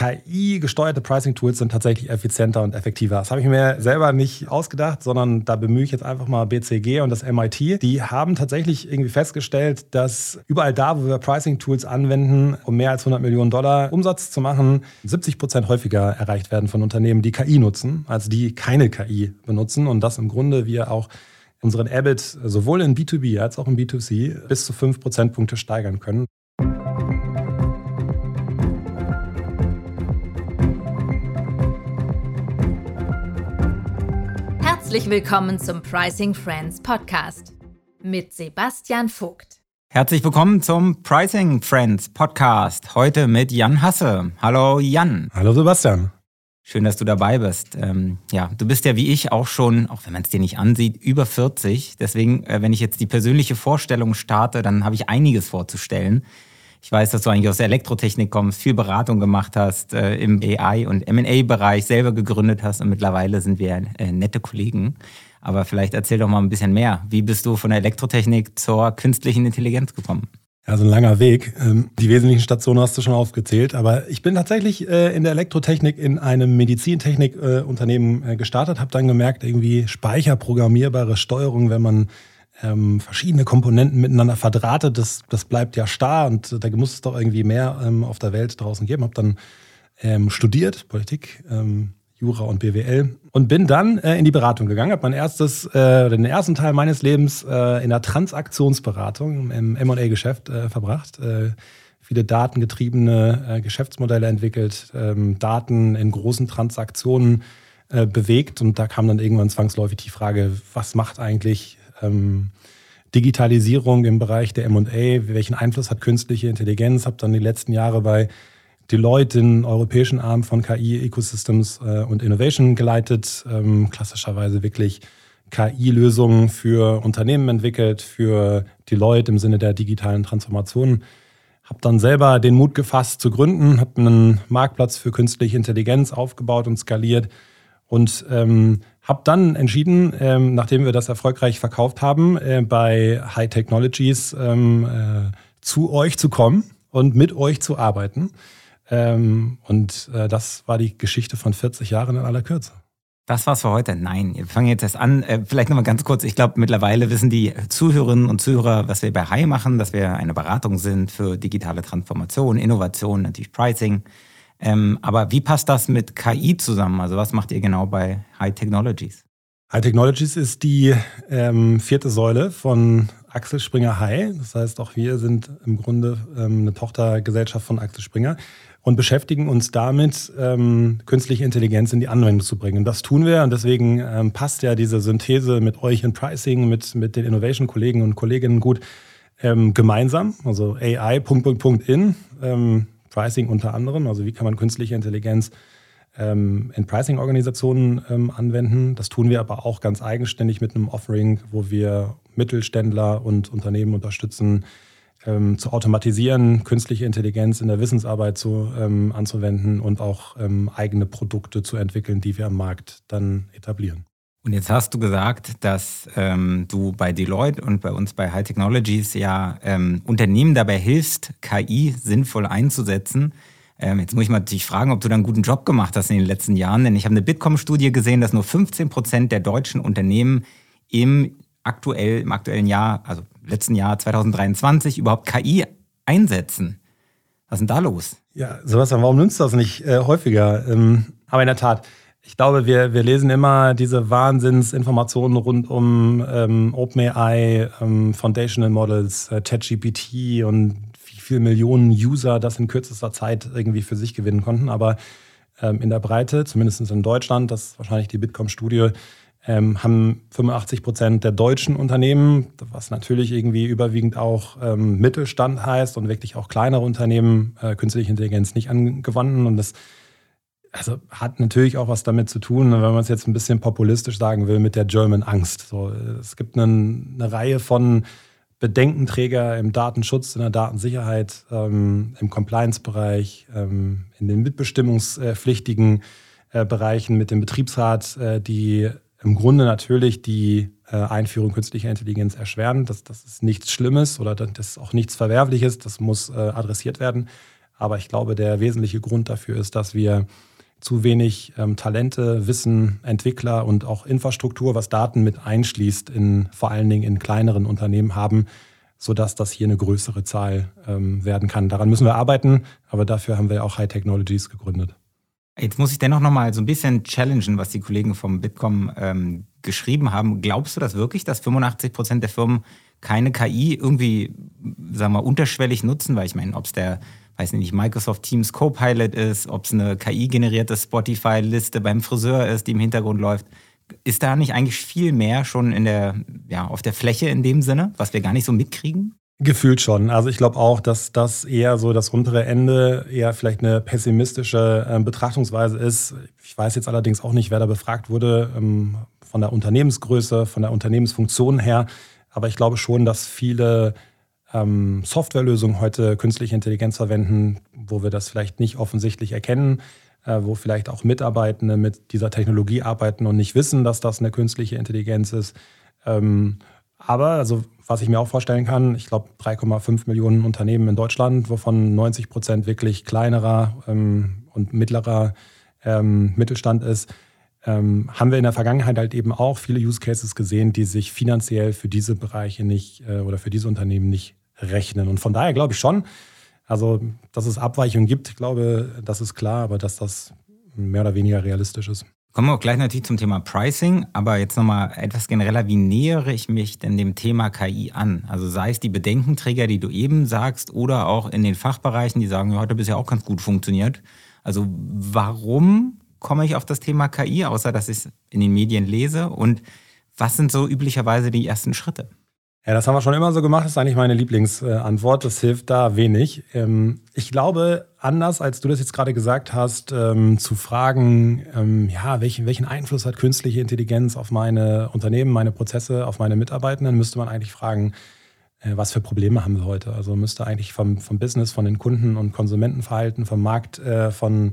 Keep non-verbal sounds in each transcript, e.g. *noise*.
KI-gesteuerte Pricing-Tools sind tatsächlich effizienter und effektiver. Das habe ich mir selber nicht ausgedacht, sondern da bemühe ich jetzt einfach mal BCG und das MIT. Die haben tatsächlich irgendwie festgestellt, dass überall da, wo wir Pricing-Tools anwenden, um mehr als 100 Millionen Dollar Umsatz zu machen, 70 Prozent häufiger erreicht werden von Unternehmen, die KI nutzen, als die keine KI benutzen. Und das im Grunde wir auch unseren EBIT sowohl in B2B als auch in B2C bis zu 5 Prozentpunkte steigern können. Herzlich willkommen zum Pricing Friends Podcast mit Sebastian Vogt. Herzlich willkommen zum Pricing Friends Podcast. Heute mit Jan Hasse. Hallo Jan. Hallo Sebastian. Schön, dass du dabei bist. Ähm, ja, du bist ja wie ich auch schon, auch wenn man es dir nicht ansieht, über 40. Deswegen, äh, wenn ich jetzt die persönliche Vorstellung starte, dann habe ich einiges vorzustellen. Ich weiß, dass du eigentlich aus der Elektrotechnik kommst, viel Beratung gemacht hast, äh, im AI- und M&A-Bereich selber gegründet hast und mittlerweile sind wir äh, nette Kollegen. Aber vielleicht erzähl doch mal ein bisschen mehr. Wie bist du von der Elektrotechnik zur künstlichen Intelligenz gekommen? Also ein langer Weg. Ähm, die wesentlichen Stationen hast du schon aufgezählt. Aber ich bin tatsächlich äh, in der Elektrotechnik in einem Medizintechnikunternehmen äh, gestartet, habe dann gemerkt, irgendwie speicherprogrammierbare Steuerung, wenn man ähm, verschiedene Komponenten miteinander verdrahtet, das, das bleibt ja starr und da muss es doch irgendwie mehr ähm, auf der Welt draußen geben. Habe dann ähm, studiert, Politik, ähm, Jura und BWL und bin dann äh, in die Beratung gegangen. Habe mein erstes, äh, den ersten Teil meines Lebens äh, in der Transaktionsberatung im M&A-Geschäft äh, verbracht. Äh, viele datengetriebene äh, Geschäftsmodelle entwickelt, ähm, Daten in großen Transaktionen äh, bewegt und da kam dann irgendwann zwangsläufig die Frage, was macht eigentlich ähm, Digitalisierung im Bereich der M&A, welchen Einfluss hat künstliche Intelligenz? Habe dann die letzten Jahre bei Deloitte den europäischen Arm von KI Ecosystems äh, und Innovation geleitet, ähm, klassischerweise wirklich KI-Lösungen für Unternehmen entwickelt, für Deloitte im Sinne der digitalen Transformation. Habe dann selber den Mut gefasst zu gründen, habe einen Marktplatz für künstliche Intelligenz aufgebaut und skaliert und ähm, habe dann entschieden, ähm, nachdem wir das erfolgreich verkauft haben, äh, bei High Technologies ähm, äh, zu euch zu kommen und mit euch zu arbeiten. Ähm, und äh, das war die Geschichte von 40 Jahren in aller Kürze. Das war's für heute. Nein, wir fangen jetzt erst an. Äh, vielleicht nochmal ganz kurz. Ich glaube, mittlerweile wissen die Zuhörerinnen und Zuhörer, was wir bei High machen, dass wir eine Beratung sind für digitale Transformation, Innovation, natürlich Pricing. Ähm, aber wie passt das mit KI zusammen? Also was macht ihr genau bei High Technologies? High Technologies ist die ähm, vierte Säule von Axel Springer High. Das heißt, auch wir sind im Grunde ähm, eine Tochtergesellschaft von Axel Springer und beschäftigen uns damit, ähm, künstliche Intelligenz in die Anwendung zu bringen. Und das tun wir und deswegen ähm, passt ja diese Synthese mit euch in Pricing, mit, mit den Innovation-Kollegen und Kolleginnen gut ähm, gemeinsam. Also AI, Punkt, Punkt, Punkt in. Ähm, Pricing unter anderem, also wie kann man künstliche Intelligenz ähm, in Pricing-Organisationen ähm, anwenden. Das tun wir aber auch ganz eigenständig mit einem Offering, wo wir Mittelständler und Unternehmen unterstützen, ähm, zu automatisieren, künstliche Intelligenz in der Wissensarbeit zu, ähm, anzuwenden und auch ähm, eigene Produkte zu entwickeln, die wir am Markt dann etablieren. Und jetzt hast du gesagt, dass ähm, du bei Deloitte und bei uns bei High Technologies ja ähm, Unternehmen dabei hilfst, KI sinnvoll einzusetzen. Ähm, jetzt muss ich mal dich fragen, ob du da einen guten Job gemacht hast in den letzten Jahren, denn ich habe eine Bitkom-Studie gesehen, dass nur 15 Prozent der deutschen Unternehmen im, aktuell, im aktuellen Jahr, also letzten Jahr 2023, überhaupt KI einsetzen. Was ist denn da los? Ja, Sebastian, warum nimmst du das nicht äh, häufiger? Ähm, aber in der Tat, ich glaube, wir, wir lesen immer diese Wahnsinnsinformationen rund um ähm, OpenAI, ähm, Foundational Models, äh, ChatGPT und wie viele Millionen User das in kürzester Zeit irgendwie für sich gewinnen konnten. Aber ähm, in der Breite, zumindest in Deutschland, das ist wahrscheinlich die Bitkom-Studie, ähm, haben 85 Prozent der deutschen Unternehmen, was natürlich irgendwie überwiegend auch ähm, Mittelstand heißt und wirklich auch kleinere Unternehmen, äh, künstliche Intelligenz nicht angewandt. Und das also hat natürlich auch was damit zu tun, wenn man es jetzt ein bisschen populistisch sagen will, mit der German Angst. So, es gibt eine, eine Reihe von Bedenkenträger im Datenschutz, in der Datensicherheit, ähm, im Compliance-Bereich, ähm, in den mitbestimmungspflichtigen äh, Bereichen mit dem Betriebsrat, äh, die im Grunde natürlich die äh, Einführung künstlicher Intelligenz erschweren. Das, das ist nichts Schlimmes oder das ist auch nichts Verwerfliches, das muss äh, adressiert werden. Aber ich glaube, der wesentliche Grund dafür ist, dass wir zu wenig ähm, Talente, Wissen, Entwickler und auch Infrastruktur, was Daten mit einschließt, in, vor allen Dingen in kleineren Unternehmen haben, sodass das hier eine größere Zahl ähm, werden kann. Daran müssen wir arbeiten, aber dafür haben wir auch High Technologies gegründet. Jetzt muss ich dennoch noch mal so ein bisschen challengen, was die Kollegen vom Bitkom ähm, geschrieben haben. Glaubst du das wirklich, dass 85 Prozent der Firmen keine KI irgendwie, sagen wir, unterschwellig nutzen? Weil ich meine, ob es der weiß nicht, Microsoft Teams Copilot ist, ob es eine KI-generierte Spotify-Liste beim Friseur ist, die im Hintergrund läuft. Ist da nicht eigentlich viel mehr schon in der, ja, auf der Fläche in dem Sinne, was wir gar nicht so mitkriegen? Gefühlt schon. Also ich glaube auch, dass das eher so das untere Ende eher vielleicht eine pessimistische äh, Betrachtungsweise ist. Ich weiß jetzt allerdings auch nicht, wer da befragt wurde, ähm, von der Unternehmensgröße, von der Unternehmensfunktion her. Aber ich glaube schon, dass viele ähm, Softwarelösungen heute künstliche Intelligenz verwenden, wo wir das vielleicht nicht offensichtlich erkennen, äh, wo vielleicht auch Mitarbeitende mit dieser Technologie arbeiten und nicht wissen, dass das eine künstliche Intelligenz ist. Ähm, aber also was ich mir auch vorstellen kann, ich glaube 3,5 Millionen Unternehmen in Deutschland, wovon 90 Prozent wirklich kleinerer ähm, und mittlerer ähm, Mittelstand ist, ähm, haben wir in der Vergangenheit halt eben auch viele Use Cases gesehen, die sich finanziell für diese Bereiche nicht äh, oder für diese Unternehmen nicht rechnen. Und von daher glaube ich schon, also dass es Abweichungen gibt, glaube, das ist klar, aber dass das mehr oder weniger realistisch ist. Kommen wir auch gleich natürlich zum Thema Pricing, aber jetzt nochmal etwas genereller, wie nähere ich mich denn dem Thema KI an? Also sei es die Bedenkenträger, die du eben sagst, oder auch in den Fachbereichen, die sagen, ja, heute bisher auch ganz gut funktioniert. Also warum komme ich auf das Thema KI, außer dass ich es in den Medien lese? Und was sind so üblicherweise die ersten Schritte? Ja, das haben wir schon immer so gemacht. Das ist eigentlich meine Lieblingsantwort. Das hilft da wenig. Ähm, ich glaube, anders als du das jetzt gerade gesagt hast, ähm, zu fragen, ähm, ja, welchen, Einfluss hat künstliche Intelligenz auf meine Unternehmen, meine Prozesse, auf meine Mitarbeitenden, müsste man eigentlich fragen, äh, was für Probleme haben wir heute? Also müsste eigentlich vom, vom Business, von den Kunden- und Konsumentenverhalten, vom Markt, äh, von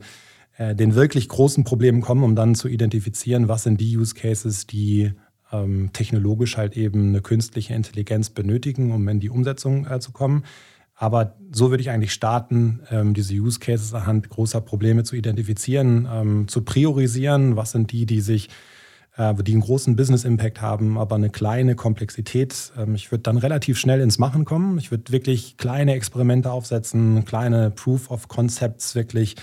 äh, den wirklich großen Problemen kommen, um dann zu identifizieren, was sind die Use Cases, die ähm, technologisch halt eben eine künstliche Intelligenz benötigen, um in die Umsetzung äh, zu kommen. Aber so würde ich eigentlich starten, ähm, diese Use Cases anhand großer Probleme zu identifizieren, ähm, zu priorisieren. Was sind die, die sich, äh, die einen großen Business Impact haben, aber eine kleine Komplexität. Ähm, ich würde dann relativ schnell ins Machen kommen. Ich würde wirklich kleine Experimente aufsetzen, kleine Proof of Concepts wirklich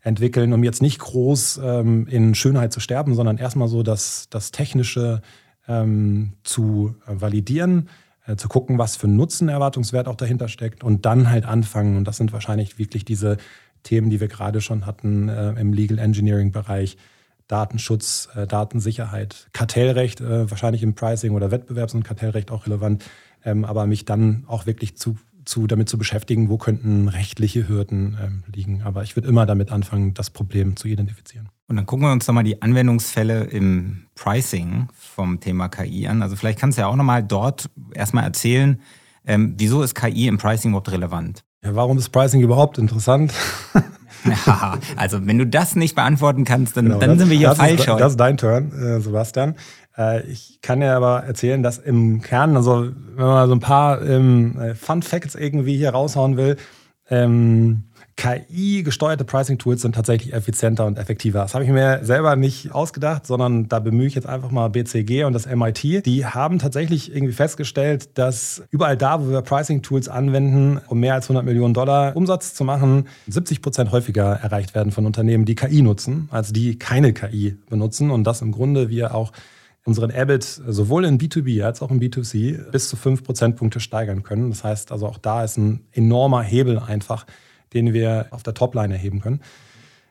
entwickeln, um jetzt nicht groß ähm, in Schönheit zu sterben, sondern erstmal so das, das technische ähm, zu validieren, äh, zu gucken, was für ein Nutzenerwartungswert auch dahinter steckt und dann halt anfangen. Und das sind wahrscheinlich wirklich diese Themen, die wir gerade schon hatten äh, im Legal Engineering-Bereich. Datenschutz, äh, Datensicherheit, Kartellrecht, äh, wahrscheinlich im Pricing oder Wettbewerbs- und Kartellrecht auch relevant, ähm, aber mich dann auch wirklich zu zu, damit zu beschäftigen, wo könnten rechtliche Hürden ähm, liegen. Aber ich würde immer damit anfangen, das Problem zu identifizieren. Und dann gucken wir uns nochmal die Anwendungsfälle im Pricing vom Thema KI an. Also vielleicht kannst du ja auch nochmal dort erstmal erzählen, ähm, wieso ist KI im Pricing überhaupt relevant? Ja, warum ist Pricing überhaupt interessant? *laughs* ja, also wenn du das nicht beantworten kannst, dann, genau, dann sind wir hier falsch. Ist, das ist dein Turn, äh, Sebastian. Äh, ich kann dir aber erzählen, dass im Kern, also wenn man so ein paar ähm, äh, Fun Facts irgendwie hier raushauen will, ähm, KI-gesteuerte Pricing-Tools sind tatsächlich effizienter und effektiver. Das habe ich mir selber nicht ausgedacht, sondern da bemühe ich jetzt einfach mal BCG und das MIT. Die haben tatsächlich irgendwie festgestellt, dass überall da, wo wir Pricing-Tools anwenden, um mehr als 100 Millionen Dollar Umsatz zu machen, 70 Prozent häufiger erreicht werden von Unternehmen, die KI nutzen, als die keine KI benutzen. Und das im Grunde wir auch unseren EBIT sowohl in B2B als auch in B2C bis zu 5 Prozentpunkte steigern können. Das heißt also auch da ist ein enormer Hebel einfach, den wir auf der Topline erheben können.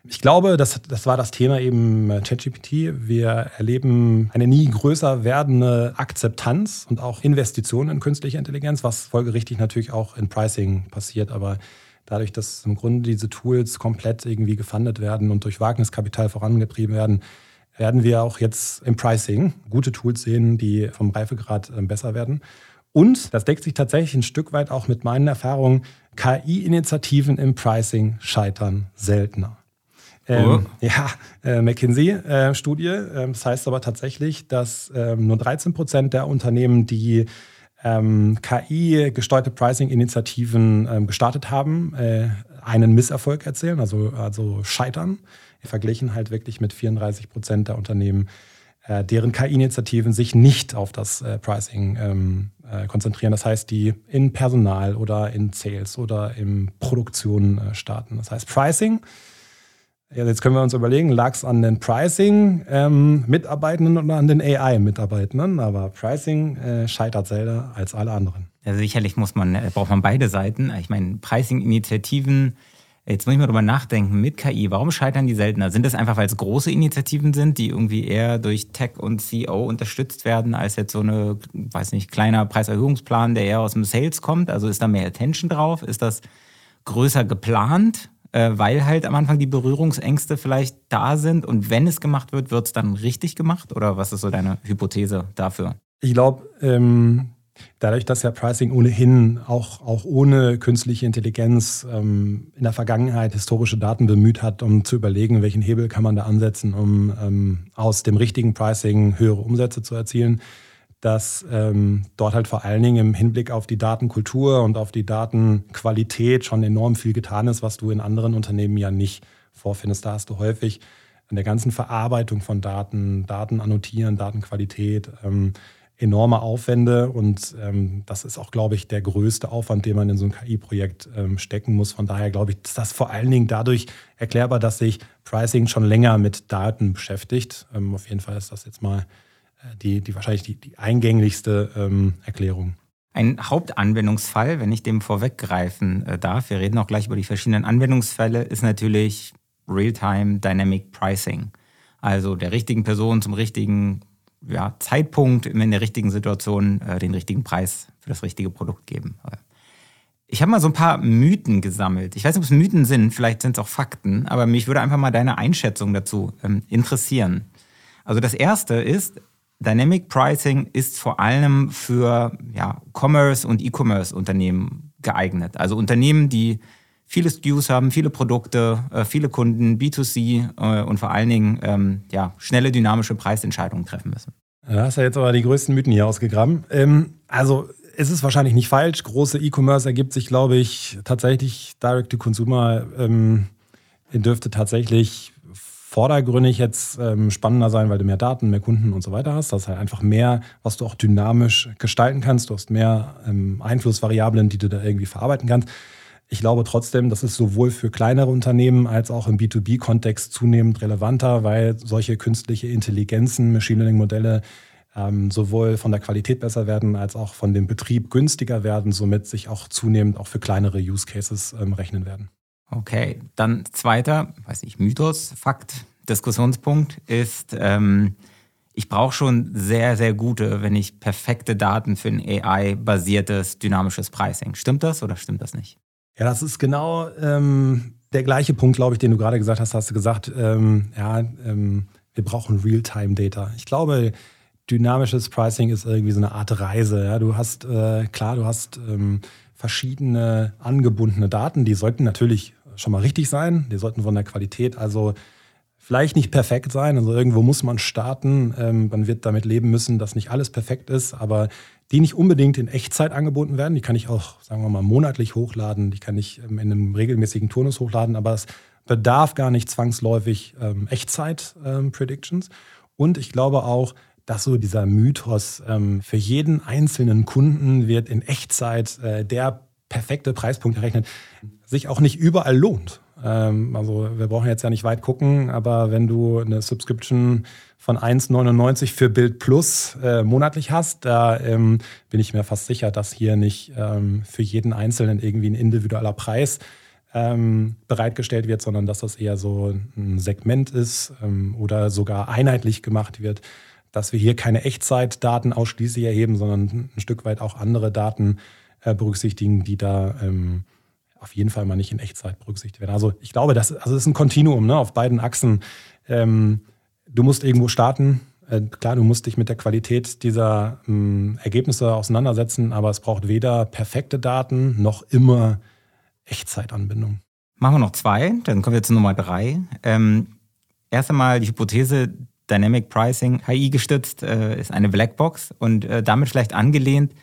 Ich glaube, das, das war das Thema eben äh, ChatGPT. Wir erleben eine nie größer werdende Akzeptanz und auch Investitionen in künstliche Intelligenz, was folgerichtig natürlich auch in Pricing passiert. Aber dadurch, dass im Grunde diese Tools komplett irgendwie gefundet werden und durch Wagniskapital vorangetrieben werden, werden wir auch jetzt im Pricing gute Tools sehen, die vom Reifegrad äh, besser werden. Und das deckt sich tatsächlich ein Stück weit auch mit meinen Erfahrungen. KI-Initiativen im Pricing scheitern seltener. Ähm, oh. Ja, äh, McKinsey-Studie. Äh, das heißt aber tatsächlich, dass ähm, nur 13 Prozent der Unternehmen, die ähm, KI-gesteuerte Pricing-Initiativen ähm, gestartet haben, äh, einen Misserfolg erzählen, also, also scheitern. Verglichen halt wirklich mit 34 Prozent der Unternehmen, äh, deren KI-Initiativen sich nicht auf das äh, Pricing ähm, äh, konzentrieren. Das heißt, die in Personal oder in Sales oder in Produktion äh, starten. Das heißt, Pricing ja, jetzt können wir uns überlegen, lag es an den Pricing-Mitarbeitenden ähm, oder an den AI-Mitarbeitenden? Aber Pricing äh, scheitert seltener als alle anderen. Ja, sicherlich muss man, äh, braucht man beide Seiten. Ich meine, Pricing-Initiativen, jetzt muss ich mal drüber nachdenken, mit KI, warum scheitern die seltener? Sind das einfach, weil es große Initiativen sind, die irgendwie eher durch Tech und CEO unterstützt werden, als jetzt so eine, weiß nicht, kleiner Preiserhöhungsplan, der eher aus dem Sales kommt? Also ist da mehr Attention drauf? Ist das größer geplant? äh, weil halt am Anfang die Berührungsängste vielleicht da sind und wenn es gemacht wird, wird es dann richtig gemacht? Oder was ist so deine Hypothese dafür? Ich glaube, ähm, dadurch, dass ja Pricing ohnehin auch, auch ohne künstliche Intelligenz ähm, in der Vergangenheit historische Daten bemüht hat, um zu überlegen, welchen Hebel kann man da ansetzen, um ähm, aus dem richtigen Pricing höhere Umsätze zu erzielen, dass ähm, dort halt vor allen Dingen im Hinblick auf die Datenkultur und auf die Datenqualität schon enorm viel getan ist, was du in anderen Unternehmen ja nicht vorfindest. Da hast du häufig an der ganzen Verarbeitung von Daten, Daten annotieren, Datenqualität, ähm, enorme Aufwände und ähm, das ist auch, glaube ich, der größte Aufwand, den man in so ein KI-Projekt ähm, stecken muss. Von daher glaube ich, ist das vor allen Dingen dadurch erklärbar, dass sich Pricing schon länger mit Daten beschäftigt. Ähm, auf jeden Fall ist das jetzt mal die, die wahrscheinlich die, die eingänglichste ähm, Erklärung. Ein Hauptanwendungsfall, wenn ich dem vorweggreifen äh, darf, wir reden auch gleich über die verschiedenen Anwendungsfälle, ist natürlich Real-Time Dynamic Pricing. Also der richtigen Person zum richtigen ja, Zeitpunkt in der richtigen Situation äh, den richtigen Preis für das richtige Produkt geben. Ich habe mal so ein paar Mythen gesammelt. Ich weiß nicht, ob es Mythen sind, vielleicht sind es auch Fakten, aber mich würde einfach mal deine Einschätzung dazu ähm, interessieren. Also das erste ist, Dynamic Pricing ist vor allem für ja, Commerce- und E-Commerce-Unternehmen geeignet. Also Unternehmen, die viele SKUs haben, viele Produkte, äh, viele Kunden, B2C äh, und vor allen Dingen ähm, ja, schnelle, dynamische Preisentscheidungen treffen müssen. Da hast du jetzt aber die größten Mythen hier ausgegraben. Ähm, also es ist wahrscheinlich nicht falsch. Große E-Commerce ergibt sich, glaube ich, tatsächlich Direct-to-Consumer ähm, dürfte tatsächlich vordergründig jetzt ähm, spannender sein, weil du mehr Daten, mehr Kunden und so weiter hast. Das ist halt einfach mehr, was du auch dynamisch gestalten kannst. Du hast mehr ähm, Einflussvariablen, die du da irgendwie verarbeiten kannst. Ich glaube trotzdem, das ist sowohl für kleinere Unternehmen als auch im B2B-Kontext zunehmend relevanter, weil solche künstliche Intelligenzen, Machine Learning-Modelle ähm, sowohl von der Qualität besser werden als auch von dem Betrieb günstiger werden, somit sich auch zunehmend auch für kleinere Use Cases ähm, rechnen werden. Okay, dann zweiter, weiß nicht, Mythos, Fakt, Diskussionspunkt ist, ähm, ich brauche schon sehr, sehr gute, wenn nicht perfekte Daten für ein AI-basiertes dynamisches Pricing. Stimmt das oder stimmt das nicht? Ja, das ist genau ähm, der gleiche Punkt, glaube ich, den du gerade gesagt hast. Hast du gesagt, ähm, ja, ähm, wir brauchen Real-Time-Data. Ich glaube, dynamisches Pricing ist irgendwie so eine Art Reise. Ja? Du hast, äh, klar, du hast ähm, verschiedene angebundene Daten, die sollten natürlich schon mal richtig sein. Die sollten von der Qualität also vielleicht nicht perfekt sein. Also irgendwo muss man starten. Ähm, man wird damit leben müssen, dass nicht alles perfekt ist, aber die nicht unbedingt in Echtzeit angeboten werden. Die kann ich auch, sagen wir mal, monatlich hochladen. Die kann ich ähm, in einem regelmäßigen Turnus hochladen, aber es bedarf gar nicht zwangsläufig ähm, Echtzeit-Predictions. Ähm, Und ich glaube auch, dass so dieser Mythos ähm, für jeden einzelnen Kunden wird in Echtzeit äh, der perfekte Preispunkt errechnet, sich auch nicht überall lohnt. Ähm, also wir brauchen jetzt ja nicht weit gucken, aber wenn du eine Subscription von 1,99 für Bild Plus äh, monatlich hast, da ähm, bin ich mir fast sicher, dass hier nicht ähm, für jeden Einzelnen irgendwie ein individueller Preis ähm, bereitgestellt wird, sondern dass das eher so ein Segment ist ähm, oder sogar einheitlich gemacht wird, dass wir hier keine Echtzeitdaten ausschließlich erheben, sondern ein Stück weit auch andere Daten äh, berücksichtigen, die da ähm, auf jeden Fall mal nicht in Echtzeit berücksichtigt werden. Also ich glaube, das, also das ist ein Kontinuum ne, auf beiden Achsen. Ähm, du musst irgendwo starten. Äh, klar, du musst dich mit der Qualität dieser ähm, Ergebnisse auseinandersetzen, aber es braucht weder perfekte Daten noch immer Echtzeitanbindung. Machen wir noch zwei, dann kommen wir zu Nummer drei. Ähm, erst einmal die Hypothese, Dynamic Pricing, KI gestützt, äh, ist eine Blackbox und äh, damit vielleicht angelehnt,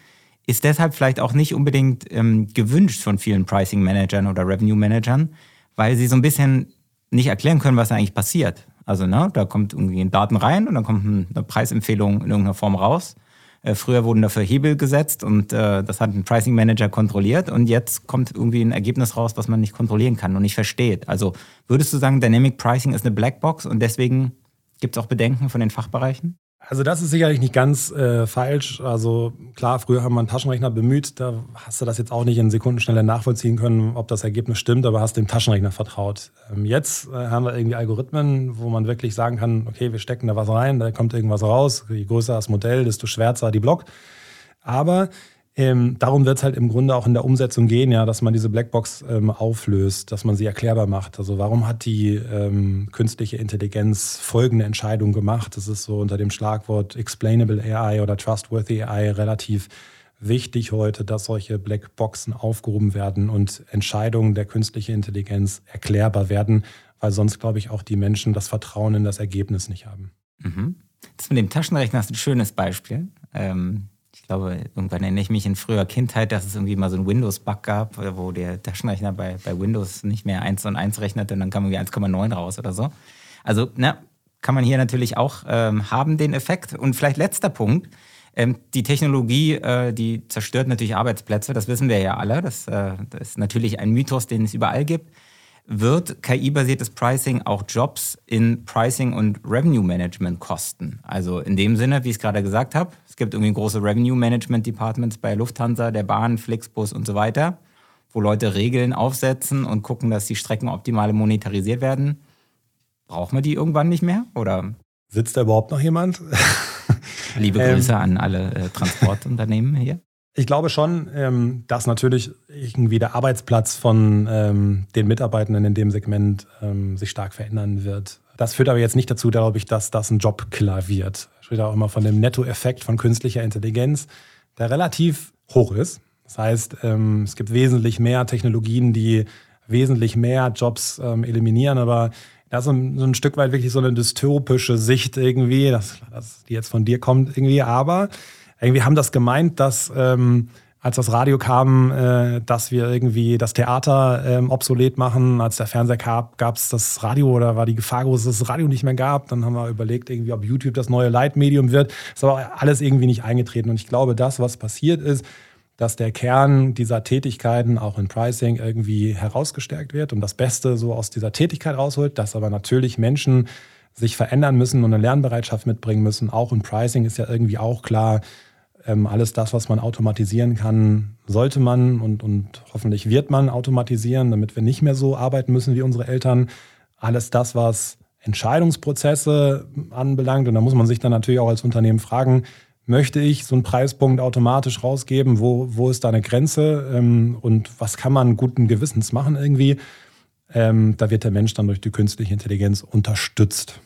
ist deshalb vielleicht auch nicht unbedingt ähm, gewünscht von vielen Pricing-Managern oder Revenue-Managern, weil sie so ein bisschen nicht erklären können, was da eigentlich passiert. Also ne, da kommt irgendwie Daten rein und dann kommt eine Preisempfehlung in irgendeiner Form raus. Äh, früher wurden dafür Hebel gesetzt und äh, das hat ein Pricing Manager kontrolliert und jetzt kommt irgendwie ein Ergebnis raus, was man nicht kontrollieren kann und nicht versteht. Also würdest du sagen, Dynamic Pricing ist eine Blackbox und deswegen gibt es auch Bedenken von den Fachbereichen? Also das ist sicherlich nicht ganz äh, falsch. Also klar, früher haben wir einen Taschenrechner bemüht, da hast du das jetzt auch nicht in Sekundenschnelle nachvollziehen können, ob das Ergebnis stimmt, aber hast dem Taschenrechner vertraut. Ähm, jetzt äh, haben wir irgendwie Algorithmen, wo man wirklich sagen kann, okay, wir stecken da was rein, da kommt irgendwas raus. Je größer das Modell, desto schwärzer die Block. Aber ähm, darum wird es halt im Grunde auch in der Umsetzung gehen, ja, dass man diese Blackbox ähm, auflöst, dass man sie erklärbar macht. Also warum hat die ähm, künstliche Intelligenz folgende Entscheidung gemacht? Das ist so unter dem Schlagwort Explainable AI oder Trustworthy AI relativ wichtig heute, dass solche Blackboxen aufgehoben werden und Entscheidungen der künstlichen Intelligenz erklärbar werden, weil sonst, glaube ich, auch die Menschen das Vertrauen in das Ergebnis nicht haben. Mhm. Das mit dem Taschenrechner ist ein schönes Beispiel. Ähm ich glaube, irgendwann erinnere ich mich in früher Kindheit, dass es irgendwie mal so einen Windows-Bug gab, wo der Taschenrechner bei, bei Windows nicht mehr 1 und 1 rechnete und dann kam irgendwie 1,9 raus oder so. Also, na, kann man hier natürlich auch ähm, haben, den Effekt. Und vielleicht letzter Punkt. Ähm, die Technologie, äh, die zerstört natürlich Arbeitsplätze, das wissen wir ja alle. Das, äh, das ist natürlich ein Mythos, den es überall gibt wird KI-basiertes Pricing auch Jobs in Pricing und Revenue Management kosten. Also in dem Sinne, wie ich es gerade gesagt habe, es gibt irgendwie große Revenue Management Departments bei Lufthansa, der Bahn, Flixbus und so weiter, wo Leute Regeln aufsetzen und gucken, dass die Strecken optimal monetarisiert werden. Brauchen wir die irgendwann nicht mehr? Oder? Sitzt da überhaupt noch jemand? Liebe *laughs* Grüße ähm. an alle äh, Transportunternehmen hier. Ich glaube schon, ähm, dass natürlich irgendwie der Arbeitsplatz von ähm, den Mitarbeitenden in dem Segment ähm, sich stark verändern wird. Das führt aber jetzt nicht dazu, glaube ich, dass das ein Jobkiller wird. Ich rede auch immer von dem Nettoeffekt von künstlicher Intelligenz, der relativ hoch ist. Das heißt, es gibt wesentlich mehr Technologien, die wesentlich mehr Jobs eliminieren, aber das ist so ein, so ein, Stück weit wirklich so eine dystopische Sicht irgendwie, dass, dass die jetzt von dir kommt irgendwie, aber irgendwie haben das gemeint, dass ähm, als das Radio kam, äh, dass wir irgendwie das Theater ähm, obsolet machen. Als der Fernseher gab, gab es das Radio oder war die Gefahr groß, dass es das Radio nicht mehr gab. Dann haben wir überlegt, irgendwie, ob YouTube das neue Leitmedium wird. Ist aber alles irgendwie nicht eingetreten. Und ich glaube, das, was passiert ist, dass der Kern dieser Tätigkeiten auch in Pricing irgendwie herausgestärkt wird und das Beste so aus dieser Tätigkeit rausholt, dass aber natürlich Menschen sich verändern müssen und eine Lernbereitschaft mitbringen müssen. Auch in Pricing ist ja irgendwie auch klar, ähm, alles das, was man automatisieren kann, sollte man und, und hoffentlich wird man automatisieren, damit wir nicht mehr so arbeiten müssen wie unsere Eltern. Alles das, was Entscheidungsprozesse anbelangt, und da muss man sich dann natürlich auch als Unternehmen fragen, möchte ich so einen Preispunkt automatisch rausgeben? Wo, wo ist da eine Grenze? Ähm, und was kann man guten Gewissens machen irgendwie? Ähm, da wird der Mensch dann durch die künstliche Intelligenz unterstützt.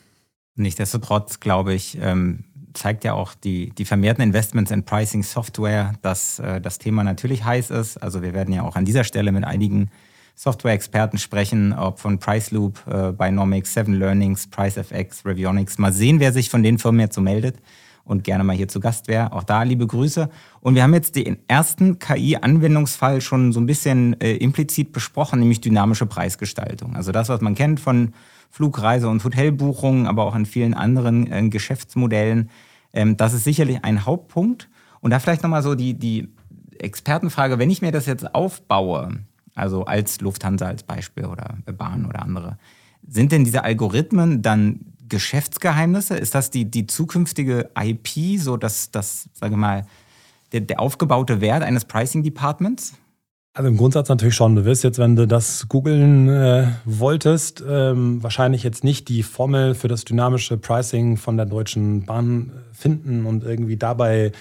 Nichtsdestotrotz glaube ich, ähm, zeigt ja auch die, die vermehrten Investments in Pricing Software, dass äh, das Thema natürlich heiß ist. Also wir werden ja auch an dieser Stelle mit einigen Software-Experten sprechen, ob von PriceLoop, äh, Binomics, Seven Learnings, PriceFX, Revionics. Mal sehen, wer sich von den Firmen jetzt so meldet und gerne mal hier zu Gast wäre. Auch da liebe Grüße. Und wir haben jetzt den ersten KI-Anwendungsfall schon so ein bisschen äh, implizit besprochen, nämlich dynamische Preisgestaltung. Also das, was man kennt von Flugreise- und Hotelbuchungen, aber auch in vielen anderen äh, Geschäftsmodellen. Ähm, das ist sicherlich ein Hauptpunkt. Und da vielleicht nochmal so die, die Expertenfrage, wenn ich mir das jetzt aufbaue, also als Lufthansa als Beispiel oder Bahn oder andere, sind denn diese Algorithmen dann Geschäftsgeheimnisse? Ist das die, die zukünftige IP, so dass das, sage mal, der, der aufgebaute Wert eines Pricing Departments? Also im Grundsatz natürlich schon. Du wirst jetzt, wenn du das googeln äh, wolltest, ähm, wahrscheinlich jetzt nicht die Formel für das dynamische Pricing von der Deutschen Bahn äh, finden und irgendwie dabei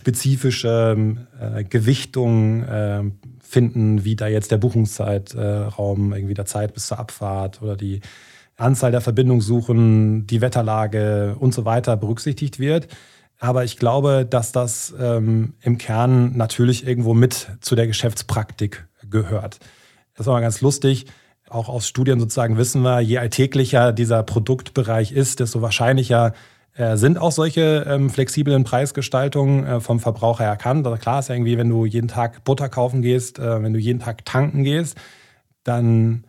spezifische äh, Gewichtungen äh, finden, wie da jetzt der Buchungszeitraum, irgendwie der Zeit bis zur Abfahrt oder die Anzahl der Verbindungssuchen, die Wetterlage und so weiter berücksichtigt wird. Aber ich glaube, dass das ähm, im Kern natürlich irgendwo mit zu der Geschäftspraktik gehört. Das ist aber ganz lustig. Auch aus Studien sozusagen wissen wir, je alltäglicher dieser Produktbereich ist, desto wahrscheinlicher äh, sind auch solche ähm, flexiblen Preisgestaltungen äh, vom Verbraucher erkannt. Also klar ist ja irgendwie, wenn du jeden Tag Butter kaufen gehst, äh, wenn du jeden Tag tanken gehst, dann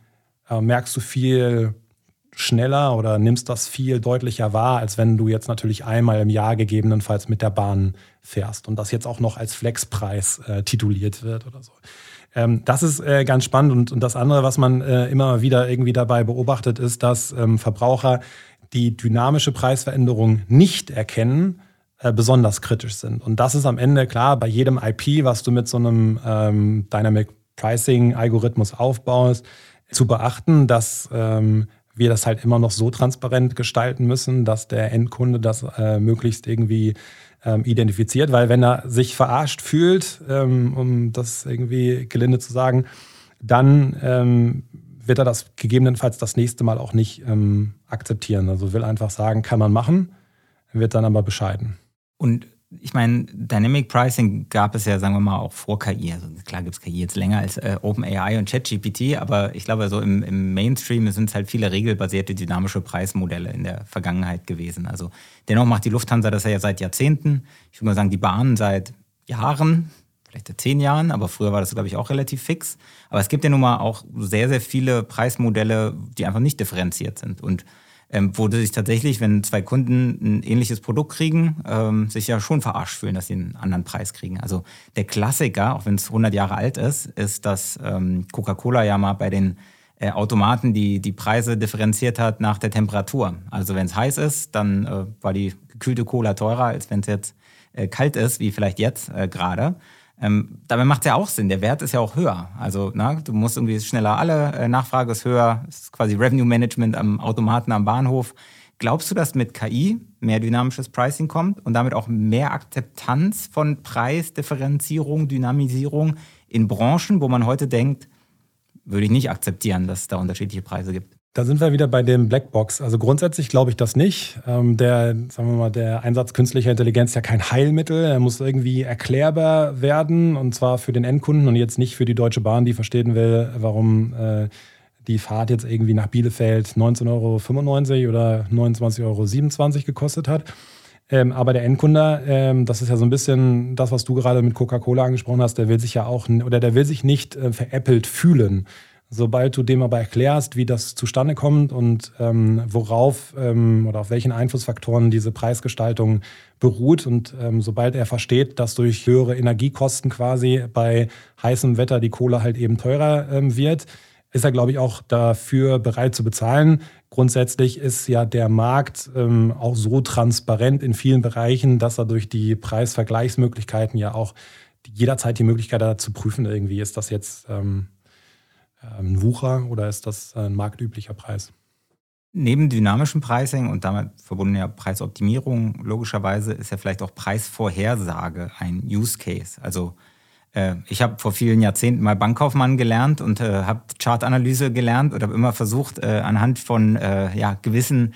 äh, merkst du viel schneller oder nimmst das viel deutlicher wahr, als wenn du jetzt natürlich einmal im Jahr gegebenenfalls mit der Bahn fährst und das jetzt auch noch als Flexpreis äh, tituliert wird oder so. Ähm, das ist äh, ganz spannend und, und das andere, was man äh, immer wieder irgendwie dabei beobachtet, ist, dass ähm, Verbraucher die dynamische Preisveränderung nicht erkennen, äh, besonders kritisch sind. Und das ist am Ende klar bei jedem IP, was du mit so einem ähm, Dynamic Pricing Algorithmus aufbaust, zu beachten, dass ähm, wir das halt immer noch so transparent gestalten müssen, dass der Endkunde das äh, möglichst irgendwie ähm, identifiziert, weil wenn er sich verarscht fühlt, ähm, um das irgendwie gelinde zu sagen, dann ähm, wird er das gegebenenfalls das nächste Mal auch nicht ähm, akzeptieren. Also will einfach sagen, kann man machen, wird dann aber bescheiden. Und ich meine, Dynamic Pricing gab es ja, sagen wir mal, auch vor KI. Also klar gibt es KI jetzt länger als äh, OpenAI und ChatGPT, aber ich glaube, so im, im Mainstream sind es halt viele regelbasierte dynamische Preismodelle in der Vergangenheit gewesen. Also dennoch macht die Lufthansa das ja seit Jahrzehnten. Ich würde mal sagen, die Bahn seit Jahren, vielleicht seit zehn Jahren, aber früher war das, glaube ich, auch relativ fix. Aber es gibt ja nun mal auch sehr, sehr viele Preismodelle, die einfach nicht differenziert sind. Und ähm, wo sich tatsächlich, wenn zwei Kunden ein ähnliches Produkt kriegen, ähm, sich ja schon verarscht fühlen, dass sie einen anderen Preis kriegen. Also der Klassiker, auch wenn es 100 Jahre alt ist, ist, dass ähm, Coca-Cola ja mal bei den äh, Automaten die, die Preise differenziert hat nach der Temperatur. Also wenn es heiß ist, dann äh, war die gekühlte Cola teurer, als wenn es jetzt äh, kalt ist, wie vielleicht jetzt äh, gerade. Ähm, dabei macht es ja auch Sinn. Der Wert ist ja auch höher. Also na, du musst irgendwie schneller alle, äh, Nachfrage ist höher, ist quasi Revenue Management am Automaten am Bahnhof. Glaubst du, dass mit KI mehr dynamisches Pricing kommt und damit auch mehr Akzeptanz von Preisdifferenzierung, Dynamisierung in Branchen, wo man heute denkt, würde ich nicht akzeptieren, dass es da unterschiedliche Preise gibt? Da sind wir wieder bei dem Blackbox. Also grundsätzlich glaube ich das nicht. Ähm, der, sagen wir mal, der Einsatz künstlicher Intelligenz ist ja kein Heilmittel. Er muss irgendwie erklärbar werden und zwar für den Endkunden und jetzt nicht für die Deutsche Bahn, die verstehen will, warum äh, die Fahrt jetzt irgendwie nach Bielefeld 19,95 Euro oder 29,27 Euro gekostet hat. Ähm, aber der Endkunde, ähm, das ist ja so ein bisschen das, was du gerade mit Coca-Cola angesprochen hast, der will sich ja auch oder der will sich nicht äh, veräppelt fühlen. Sobald du dem aber erklärst, wie das zustande kommt und ähm, worauf ähm, oder auf welchen Einflussfaktoren diese Preisgestaltung beruht und ähm, sobald er versteht, dass durch höhere Energiekosten quasi bei heißem Wetter die Kohle halt eben teurer ähm, wird, ist er, glaube ich, auch dafür bereit zu bezahlen. Grundsätzlich ist ja der Markt ähm, auch so transparent in vielen Bereichen, dass er durch die Preisvergleichsmöglichkeiten ja auch jederzeit die Möglichkeit hat zu prüfen, irgendwie ist das jetzt ähm, ein Wucher oder ist das ein marktüblicher Preis? Neben dynamischem Pricing und damit verbundener Preisoptimierung logischerweise ist ja vielleicht auch Preisvorhersage ein Use Case. Also äh, ich habe vor vielen Jahrzehnten mal Bankkaufmann gelernt und äh, habe Chartanalyse gelernt und habe immer versucht, äh, anhand von äh, ja, gewissen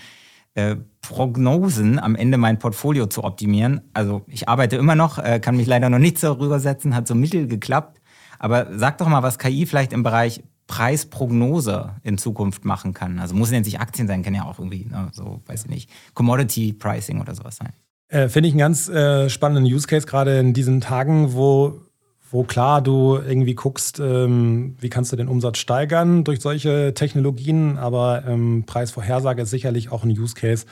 äh, Prognosen am Ende mein Portfolio zu optimieren. Also ich arbeite immer noch, äh, kann mich leider noch nicht darüber setzen, hat so mittel geklappt. Aber sag doch mal, was KI vielleicht im Bereich Preisprognose in Zukunft machen kann. Also muss ja nicht Aktien sein, kann ja auch irgendwie, ne, so, weiß ich nicht, Commodity Pricing oder sowas sein. Äh, Finde ich einen ganz äh, spannenden Use Case, gerade in diesen Tagen, wo, wo klar du irgendwie guckst, ähm, wie kannst du den Umsatz steigern durch solche Technologien, aber ähm, Preisvorhersage ist sicherlich auch ein Use Case,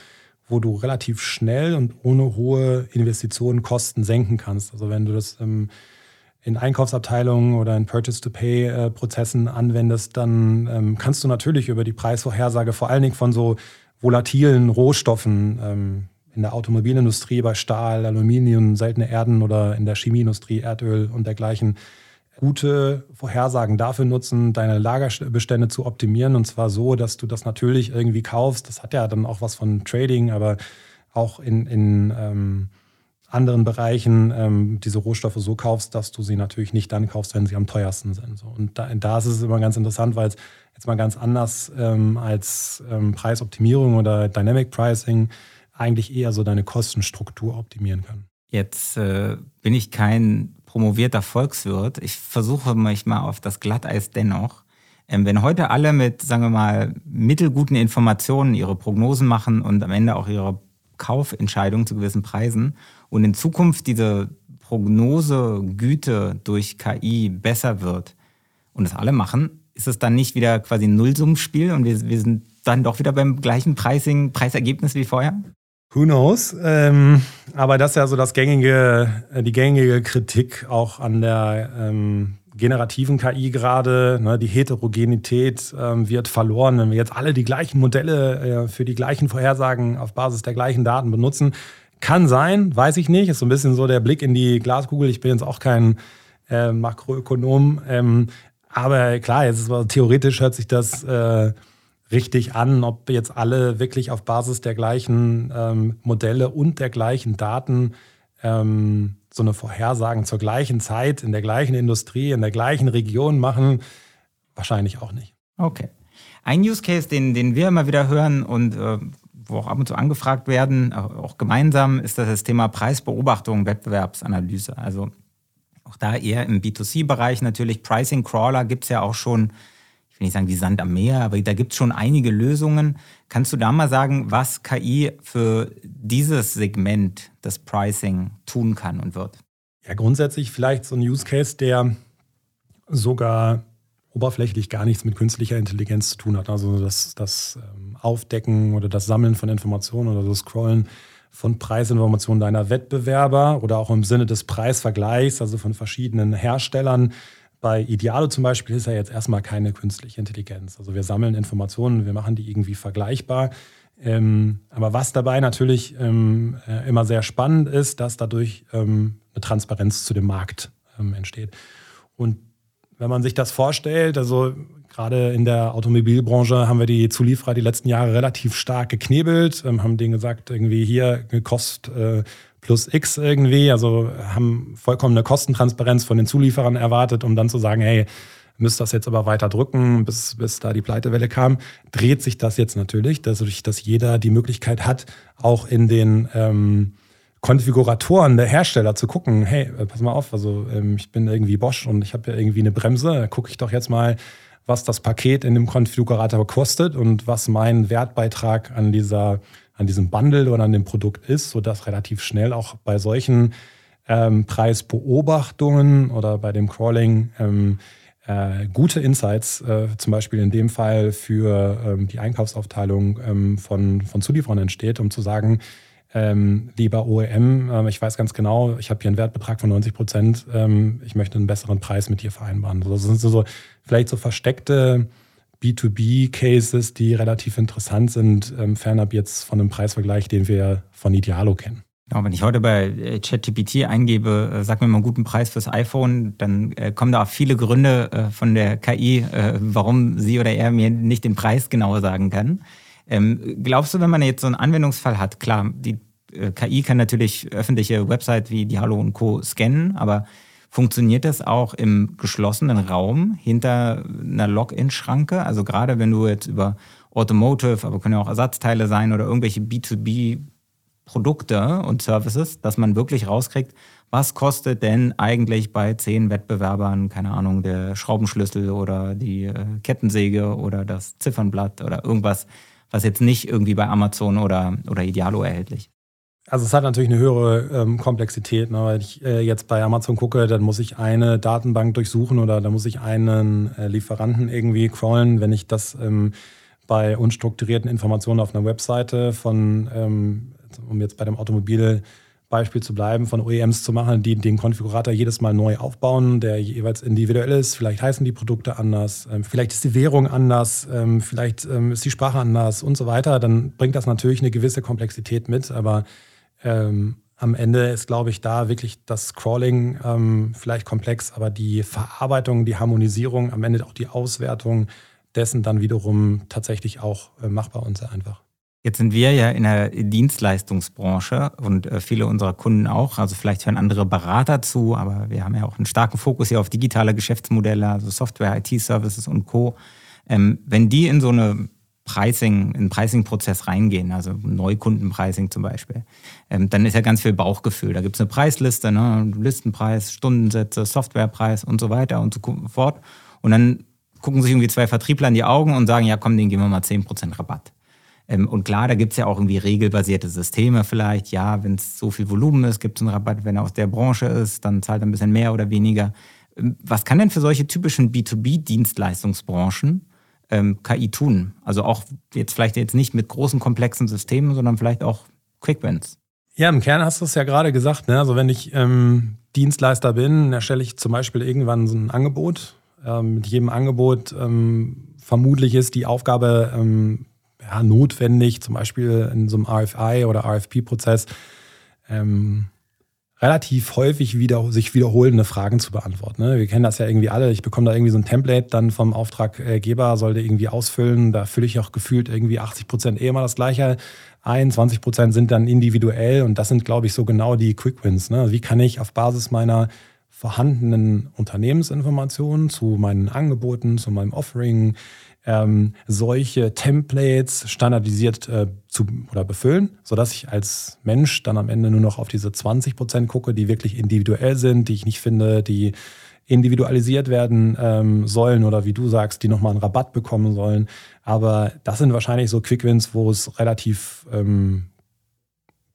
wo du relativ schnell und ohne hohe Investitionen Kosten senken kannst. Also wenn du das ähm, in Einkaufsabteilungen oder in Purchase-to-Pay-Prozessen anwendest, dann ähm, kannst du natürlich über die Preisvorhersage vor allen Dingen von so volatilen Rohstoffen ähm, in der Automobilindustrie bei Stahl, Aluminium, seltene Erden oder in der Chemieindustrie, Erdöl und dergleichen gute Vorhersagen dafür nutzen, deine Lagerbestände zu optimieren. Und zwar so, dass du das natürlich irgendwie kaufst. Das hat ja dann auch was von Trading, aber auch in, in ähm, anderen Bereichen ähm, diese Rohstoffe so kaufst, dass du sie natürlich nicht dann kaufst, wenn sie am teuersten sind. So. Und da, da ist es immer ganz interessant, weil es jetzt mal ganz anders ähm, als ähm, Preisoptimierung oder Dynamic Pricing eigentlich eher so deine Kostenstruktur optimieren kann. Jetzt äh, bin ich kein promovierter Volkswirt. Ich versuche mich mal auf das Glatteis dennoch. Ähm, wenn heute alle mit, sagen wir mal, mittelguten Informationen ihre Prognosen machen und am Ende auch ihre Kaufentscheidungen zu gewissen Preisen und in Zukunft diese Prognosegüte durch KI besser wird und das alle machen, ist es dann nicht wieder quasi ein Nullsummenspiel und wir, wir sind dann doch wieder beim gleichen Pricing, Preisergebnis wie vorher? Who knows? Ähm, aber das ist ja so das gängige, äh, die gängige Kritik auch an der ähm, generativen KI gerade. Ne? Die Heterogenität ähm, wird verloren, wenn wir jetzt alle die gleichen Modelle äh, für die gleichen Vorhersagen auf Basis der gleichen Daten benutzen. Kann sein, weiß ich nicht. Ist so ein bisschen so der Blick in die Glaskugel. Ich bin jetzt auch kein äh, Makroökonom. Ähm, aber klar, jetzt ist, theoretisch hört sich das äh, richtig an, ob jetzt alle wirklich auf Basis der gleichen ähm, Modelle und der gleichen Daten ähm, so eine Vorhersagen zur gleichen Zeit, in der gleichen Industrie, in der gleichen Region machen. Wahrscheinlich auch nicht. Okay. Ein Use Case, den, den wir immer wieder hören und äh, wo auch ab und zu angefragt werden, auch gemeinsam, ist das, das Thema Preisbeobachtung, Wettbewerbsanalyse. Also auch da eher im B2C-Bereich natürlich. Pricing Crawler gibt es ja auch schon, ich will nicht sagen wie Sand am Meer, aber da gibt es schon einige Lösungen. Kannst du da mal sagen, was KI für dieses Segment des Pricing tun kann und wird? Ja, grundsätzlich vielleicht so ein Use Case, der sogar oberflächlich gar nichts mit künstlicher Intelligenz zu tun hat. Also das, das ähm, Aufdecken oder das Sammeln von Informationen oder das Scrollen von Preisinformationen deiner Wettbewerber oder auch im Sinne des Preisvergleichs, also von verschiedenen Herstellern. Bei Idealo zum Beispiel ist ja jetzt erstmal keine künstliche Intelligenz. Also wir sammeln Informationen, wir machen die irgendwie vergleichbar. Ähm, aber was dabei natürlich ähm, äh, immer sehr spannend ist, dass dadurch ähm, eine Transparenz zu dem Markt ähm, entsteht. Und wenn man sich das vorstellt, also Gerade in der Automobilbranche haben wir die Zulieferer die letzten Jahre relativ stark geknebelt, ähm, haben denen gesagt, irgendwie hier Kost äh, plus X irgendwie, also haben vollkommene Kostentransparenz von den Zulieferern erwartet, um dann zu sagen, hey, müsst das jetzt aber weiter drücken, bis, bis da die Pleitewelle kam, dreht sich das jetzt natürlich, dadurch, dass jeder die Möglichkeit hat, auch in den ähm, Konfiguratoren der Hersteller zu gucken, hey, äh, pass mal auf, also ähm, ich bin irgendwie Bosch und ich habe ja irgendwie eine Bremse, gucke ich doch jetzt mal, was das Paket in dem Konfigurator kostet und was mein Wertbeitrag an dieser an diesem Bundle oder an dem Produkt ist, sodass relativ schnell auch bei solchen ähm, Preisbeobachtungen oder bei dem Crawling ähm, äh, gute Insights, äh, zum Beispiel in dem Fall für ähm, die Einkaufsaufteilung ähm, von, von Zulieferern entsteht, um zu sagen, ähm, lieber OEM, äh, ich weiß ganz genau, ich habe hier einen Wertbetrag von 90 Prozent, ähm, ich möchte einen besseren Preis mit dir vereinbaren. Also das sind so, so vielleicht so versteckte B2B-Cases, die relativ interessant sind, ähm, fernab jetzt von einem Preisvergleich, den wir von Idealo kennen. Genau, wenn ich heute bei äh, ChatGPT eingebe, äh, sag mir mal einen guten Preis fürs iPhone, dann äh, kommen da auch viele Gründe äh, von der KI, äh, warum sie oder er mir nicht den Preis genauer sagen kann. Ähm, glaubst du, wenn man jetzt so einen Anwendungsfall hat, klar, die äh, KI kann natürlich öffentliche Website wie Diallo und Co. scannen, aber funktioniert das auch im geschlossenen Raum hinter einer Login-Schranke? Also gerade wenn du jetzt über Automotive, aber können ja auch Ersatzteile sein oder irgendwelche B2B-Produkte und Services, dass man wirklich rauskriegt, was kostet denn eigentlich bei zehn Wettbewerbern, keine Ahnung, der Schraubenschlüssel oder die äh, Kettensäge oder das Ziffernblatt oder irgendwas, was jetzt nicht irgendwie bei Amazon oder, oder Idealo erhältlich also es hat natürlich eine höhere ähm, Komplexität. Ne? Wenn ich äh, jetzt bei Amazon gucke, dann muss ich eine Datenbank durchsuchen oder dann muss ich einen äh, Lieferanten irgendwie crawlen. Wenn ich das ähm, bei unstrukturierten Informationen auf einer Webseite von, ähm, um jetzt bei dem Automobilbeispiel zu bleiben, von OEMs zu machen, die den Konfigurator jedes Mal neu aufbauen, der jeweils individuell ist. Vielleicht heißen die Produkte anders, ähm, vielleicht ist die Währung anders, ähm, vielleicht ähm, ist die Sprache anders und so weiter. Dann bringt das natürlich eine gewisse Komplexität mit, aber ähm, am Ende ist, glaube ich, da wirklich das Scrolling ähm, vielleicht komplex, aber die Verarbeitung, die Harmonisierung, am Ende auch die Auswertung dessen dann wiederum tatsächlich auch äh, machbar und sehr einfach. Jetzt sind wir ja in der Dienstleistungsbranche und äh, viele unserer Kunden auch. Also vielleicht hören andere Berater zu, aber wir haben ja auch einen starken Fokus hier auf digitale Geschäftsmodelle, also Software, IT-Services und Co. Ähm, wenn die in so eine Pricing, in Pricing-Prozess reingehen, also Neukundenpricing zum Beispiel, ähm, dann ist ja ganz viel Bauchgefühl. Da gibt es eine Preisliste, ne? Listenpreis, Stundensätze, Softwarepreis und so weiter und so fort. Und dann gucken sich irgendwie zwei Vertriebler in die Augen und sagen, ja komm, den geben wir mal 10% Rabatt. Ähm, und klar, da gibt es ja auch irgendwie regelbasierte Systeme vielleicht. Ja, wenn es so viel Volumen ist, gibt es einen Rabatt. Wenn er aus der Branche ist, dann zahlt er ein bisschen mehr oder weniger. Ähm, was kann denn für solche typischen B2B-Dienstleistungsbranchen ähm, KI tun? Also auch jetzt vielleicht jetzt nicht mit großen komplexen Systemen, sondern vielleicht auch Quick Wins. Ja, im Kern hast du es ja gerade gesagt. Ne? Also wenn ich ähm, Dienstleister bin, erstelle ich zum Beispiel irgendwann so ein Angebot. Ähm, mit jedem Angebot ähm, vermutlich ist die Aufgabe ähm, ja, notwendig, zum Beispiel in so einem RFI oder RFP-Prozess, ähm, relativ häufig wieder, sich wiederholende Fragen zu beantworten. Ne? Wir kennen das ja irgendwie alle. Ich bekomme da irgendwie so ein Template dann vom Auftraggeber, sollte irgendwie ausfüllen. Da fülle ich auch gefühlt irgendwie 80 Prozent eh immer das Gleiche ein. 20 Prozent sind dann individuell und das sind, glaube ich, so genau die Quick Wins. Ne? Wie kann ich auf Basis meiner vorhandenen Unternehmensinformationen zu meinen Angeboten, zu meinem Offering, ähm, solche Templates standardisiert äh, zu oder befüllen, sodass ich als Mensch dann am Ende nur noch auf diese 20 Prozent gucke, die wirklich individuell sind, die ich nicht finde, die individualisiert werden ähm, sollen oder wie du sagst, die nochmal einen Rabatt bekommen sollen. Aber das sind wahrscheinlich so Quickwins, wo es relativ ähm,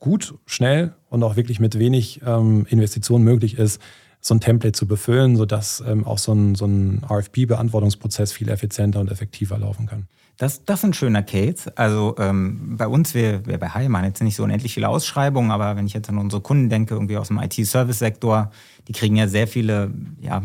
gut, schnell und auch wirklich mit wenig ähm, Investitionen möglich ist, so ein Template zu befüllen, sodass ähm, auch so ein, so ein RFP-Beantwortungsprozess viel effizienter und effektiver laufen kann. Das, das ist ein schöner Case. Also ähm, bei uns, wir, wir bei Hai machen jetzt nicht so unendlich viele Ausschreibungen, aber wenn ich jetzt an unsere Kunden denke, irgendwie aus dem IT-Service-Sektor, die kriegen ja sehr viele ja,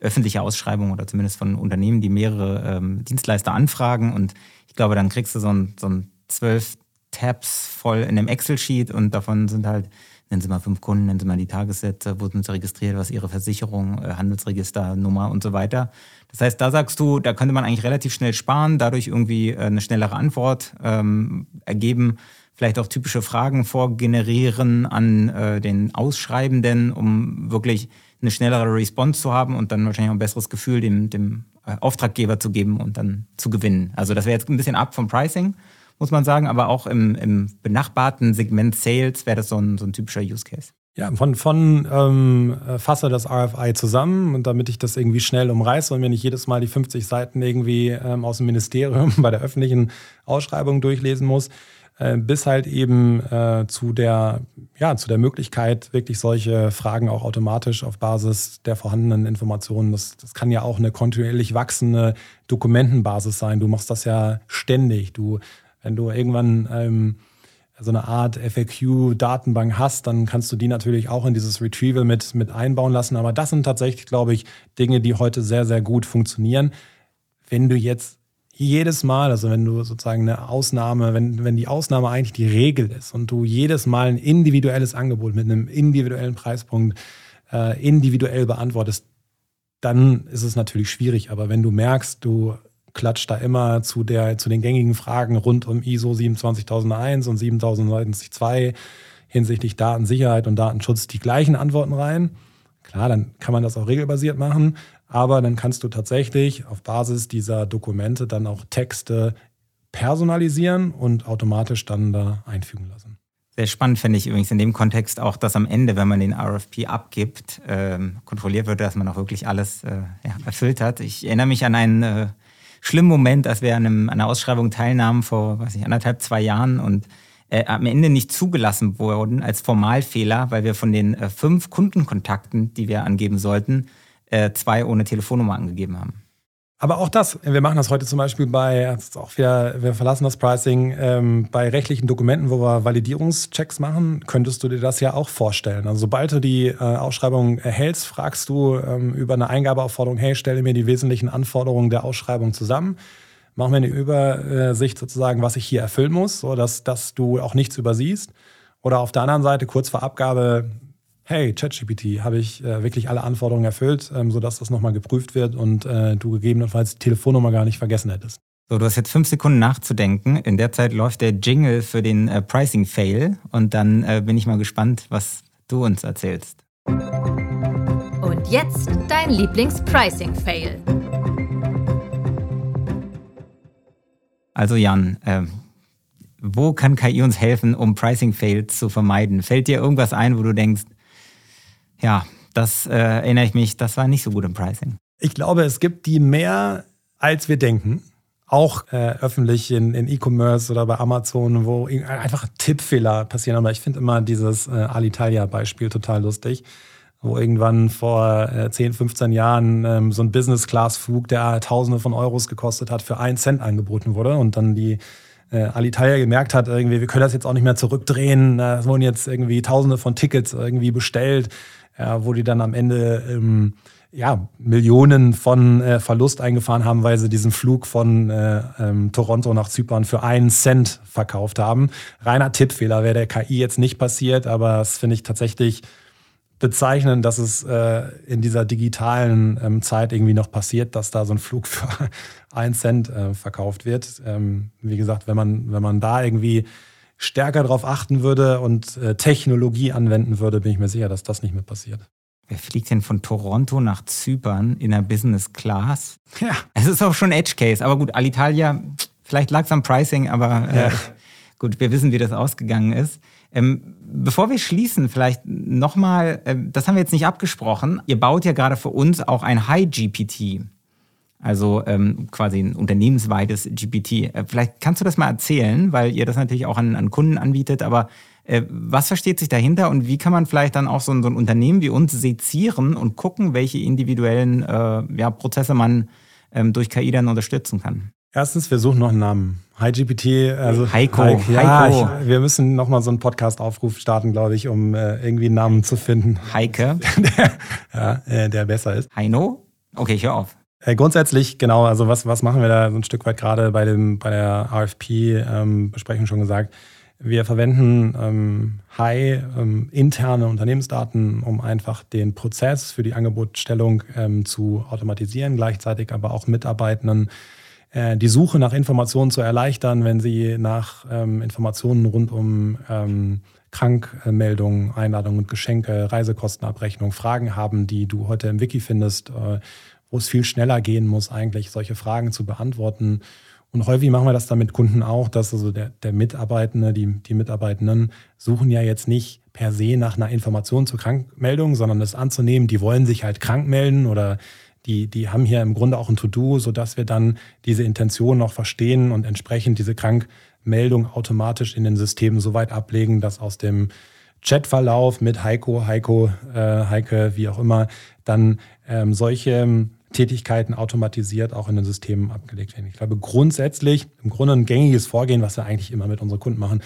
öffentliche Ausschreibungen oder zumindest von Unternehmen, die mehrere ähm, Dienstleister anfragen. Und ich glaube, dann kriegst du so ein, so ein zwölf Tabs voll in einem Excel-Sheet und davon sind halt nennen Sie mal fünf Kunden, nennen Sie mal die Tagessätze, wo sind Sie registriert, was Ihre Versicherung, äh, Handelsregisternummer und so weiter. Das heißt, da sagst du, da könnte man eigentlich relativ schnell sparen, dadurch irgendwie äh, eine schnellere Antwort ähm, ergeben, vielleicht auch typische Fragen vorgenerieren an äh, den Ausschreibenden, um wirklich eine schnellere Response zu haben und dann wahrscheinlich auch ein besseres Gefühl dem, dem äh, Auftraggeber zu geben und dann zu gewinnen. Also das wäre jetzt ein bisschen ab vom Pricing muss man sagen, aber auch im, im benachbarten Segment Sales wäre das so ein, so ein typischer Use Case. Ja, von, von ähm, fasse das RFI zusammen und damit ich das irgendwie schnell umreiße und mir nicht jedes Mal die 50 Seiten irgendwie ähm, aus dem Ministerium *laughs* bei der öffentlichen Ausschreibung durchlesen muss, äh, bis halt eben äh, zu der, ja, zu der Möglichkeit, wirklich solche Fragen auch automatisch auf Basis der vorhandenen Informationen, das, das kann ja auch eine kontinuierlich wachsende Dokumentenbasis sein. Du machst das ja ständig. Du wenn du irgendwann ähm, so eine Art FAQ-Datenbank hast, dann kannst du die natürlich auch in dieses Retrieval mit, mit einbauen lassen. Aber das sind tatsächlich, glaube ich, Dinge, die heute sehr, sehr gut funktionieren. Wenn du jetzt jedes Mal, also wenn du sozusagen eine Ausnahme, wenn, wenn die Ausnahme eigentlich die Regel ist und du jedes Mal ein individuelles Angebot mit einem individuellen Preispunkt äh, individuell beantwortest, dann ist es natürlich schwierig. Aber wenn du merkst, du klatscht da immer zu, der, zu den gängigen Fragen rund um ISO 27001 und 7092 hinsichtlich Datensicherheit und Datenschutz die gleichen Antworten rein. Klar, dann kann man das auch regelbasiert machen, aber dann kannst du tatsächlich auf Basis dieser Dokumente dann auch Texte personalisieren und automatisch dann da einfügen lassen. Sehr spannend finde ich übrigens in dem Kontext auch, dass am Ende, wenn man den RFP abgibt, ähm, kontrolliert wird, dass man auch wirklich alles äh, ja, erfüllt hat. Ich erinnere mich an einen äh, schlimmen Moment, als wir an, einem, an einer Ausschreibung teilnahmen vor, weiß ich, anderthalb, zwei Jahren und äh, am Ende nicht zugelassen wurden als Formalfehler, weil wir von den äh, fünf Kundenkontakten, die wir angeben sollten, äh, zwei ohne Telefonnummer angegeben haben. Aber auch das, wir machen das heute zum Beispiel bei, auch wieder, wir verlassen das Pricing, ähm, bei rechtlichen Dokumenten, wo wir Validierungschecks machen, könntest du dir das ja auch vorstellen. Also sobald du die äh, Ausschreibung erhältst, fragst du ähm, über eine Eingabeaufforderung, hey, stelle mir die wesentlichen Anforderungen der Ausschreibung zusammen. Mach mir eine Übersicht sozusagen, was ich hier erfüllen muss, sodass dass du auch nichts übersiehst. Oder auf der anderen Seite, kurz vor Abgabe, hey, ChatGPT, habe ich äh, wirklich alle Anforderungen erfüllt, ähm, sodass das nochmal geprüft wird und äh, du gegebenenfalls die Telefonnummer gar nicht vergessen hättest. So, du hast jetzt fünf Sekunden nachzudenken. In der Zeit läuft der Jingle für den äh, Pricing-Fail und dann äh, bin ich mal gespannt, was du uns erzählst. Und jetzt dein Lieblings-Pricing-Fail. Also Jan, äh, wo kann KI uns helfen, um Pricing-Fails zu vermeiden? Fällt dir irgendwas ein, wo du denkst, ja, das äh, erinnere ich mich, das war nicht so gut im Pricing. Ich glaube, es gibt die mehr, als wir denken. auch äh, öffentlich in, in E-Commerce oder bei Amazon, wo einfach Tippfehler passieren. Aber ich finde immer dieses äh, Alitalia-Beispiel total lustig, wo irgendwann vor äh, 10, 15 Jahren ähm, so ein Business-Class-Flug, der Tausende von Euros gekostet hat, für einen Cent angeboten wurde und dann die äh, Alitalia gemerkt hat, irgendwie, wir können das jetzt auch nicht mehr zurückdrehen. Es wurden jetzt irgendwie Tausende von Tickets irgendwie bestellt, äh, wo die dann am Ende ähm, ja, Millionen von äh, Verlust eingefahren haben, weil sie diesen Flug von äh, ähm, Toronto nach Zypern für einen Cent verkauft haben. Reiner Tippfehler wäre der KI jetzt nicht passiert, aber das finde ich tatsächlich bezeichnend, dass es äh, in dieser digitalen ähm, Zeit irgendwie noch passiert, dass da so ein Flug *laughs* für einen Cent äh, verkauft wird. Ähm, wie gesagt, wenn man, wenn man da irgendwie stärker darauf achten würde und äh, Technologie anwenden würde, bin ich mir sicher, dass das nicht mehr passiert. Wer fliegt denn von Toronto nach Zypern in der Business Class? Ja. Es ist auch schon Edge Case, aber gut, Alitalia, vielleicht lag es am Pricing, aber äh, ja. gut, wir wissen, wie das ausgegangen ist. Ähm, bevor wir schließen, vielleicht nochmal, äh, das haben wir jetzt nicht abgesprochen. Ihr baut ja gerade für uns auch ein High GPT, also ähm, quasi ein unternehmensweites GPT. Äh, vielleicht kannst du das mal erzählen, weil ihr das natürlich auch an, an Kunden anbietet, aber äh, was versteht sich dahinter und wie kann man vielleicht dann auch so ein, so ein Unternehmen wie uns sezieren und gucken, welche individuellen äh, ja, Prozesse man ähm, durch KI dann unterstützen kann? Erstens, wir suchen noch einen Namen. HiGPT, also Heiko. Heiko. Ja, Heiko. Ich, wir müssen nochmal so einen Podcast-Aufruf starten, glaube ich, um äh, irgendwie einen Namen zu finden. Heike. *laughs* der, ja, äh, der besser ist. Heino? Okay, ich höre auf. Äh, grundsätzlich, genau, also was, was machen wir da so ein Stück weit gerade bei, dem, bei der RFP-Besprechung ähm, schon gesagt? Wir verwenden ähm, High ähm, interne Unternehmensdaten, um einfach den Prozess für die Angebotstellung ähm, zu automatisieren, gleichzeitig aber auch Mitarbeitenden äh, die Suche nach Informationen zu erleichtern, wenn sie nach ähm, Informationen rund um ähm, Krankmeldungen, Einladungen und Geschenke, Reisekostenabrechnung, Fragen haben, die du heute im Wiki findest, äh, wo es viel schneller gehen muss, eigentlich solche Fragen zu beantworten. Und häufig machen wir das dann mit Kunden auch, dass also der, der Mitarbeitende, die, die Mitarbeitenden suchen ja jetzt nicht per se nach einer Information zur Krankmeldung, sondern das anzunehmen, die wollen sich halt krank melden oder die, die haben hier im Grunde auch ein To-Do, sodass wir dann diese Intention noch verstehen und entsprechend diese Krankmeldung automatisch in den Systemen so weit ablegen, dass aus dem Chatverlauf mit Heiko, Heiko, äh, Heike, wie auch immer, dann ähm, solche Tätigkeiten automatisiert auch in den Systemen abgelegt werden. Ich glaube, grundsätzlich, im Grunde ein gängiges Vorgehen, was wir eigentlich immer mit unseren Kunden machen,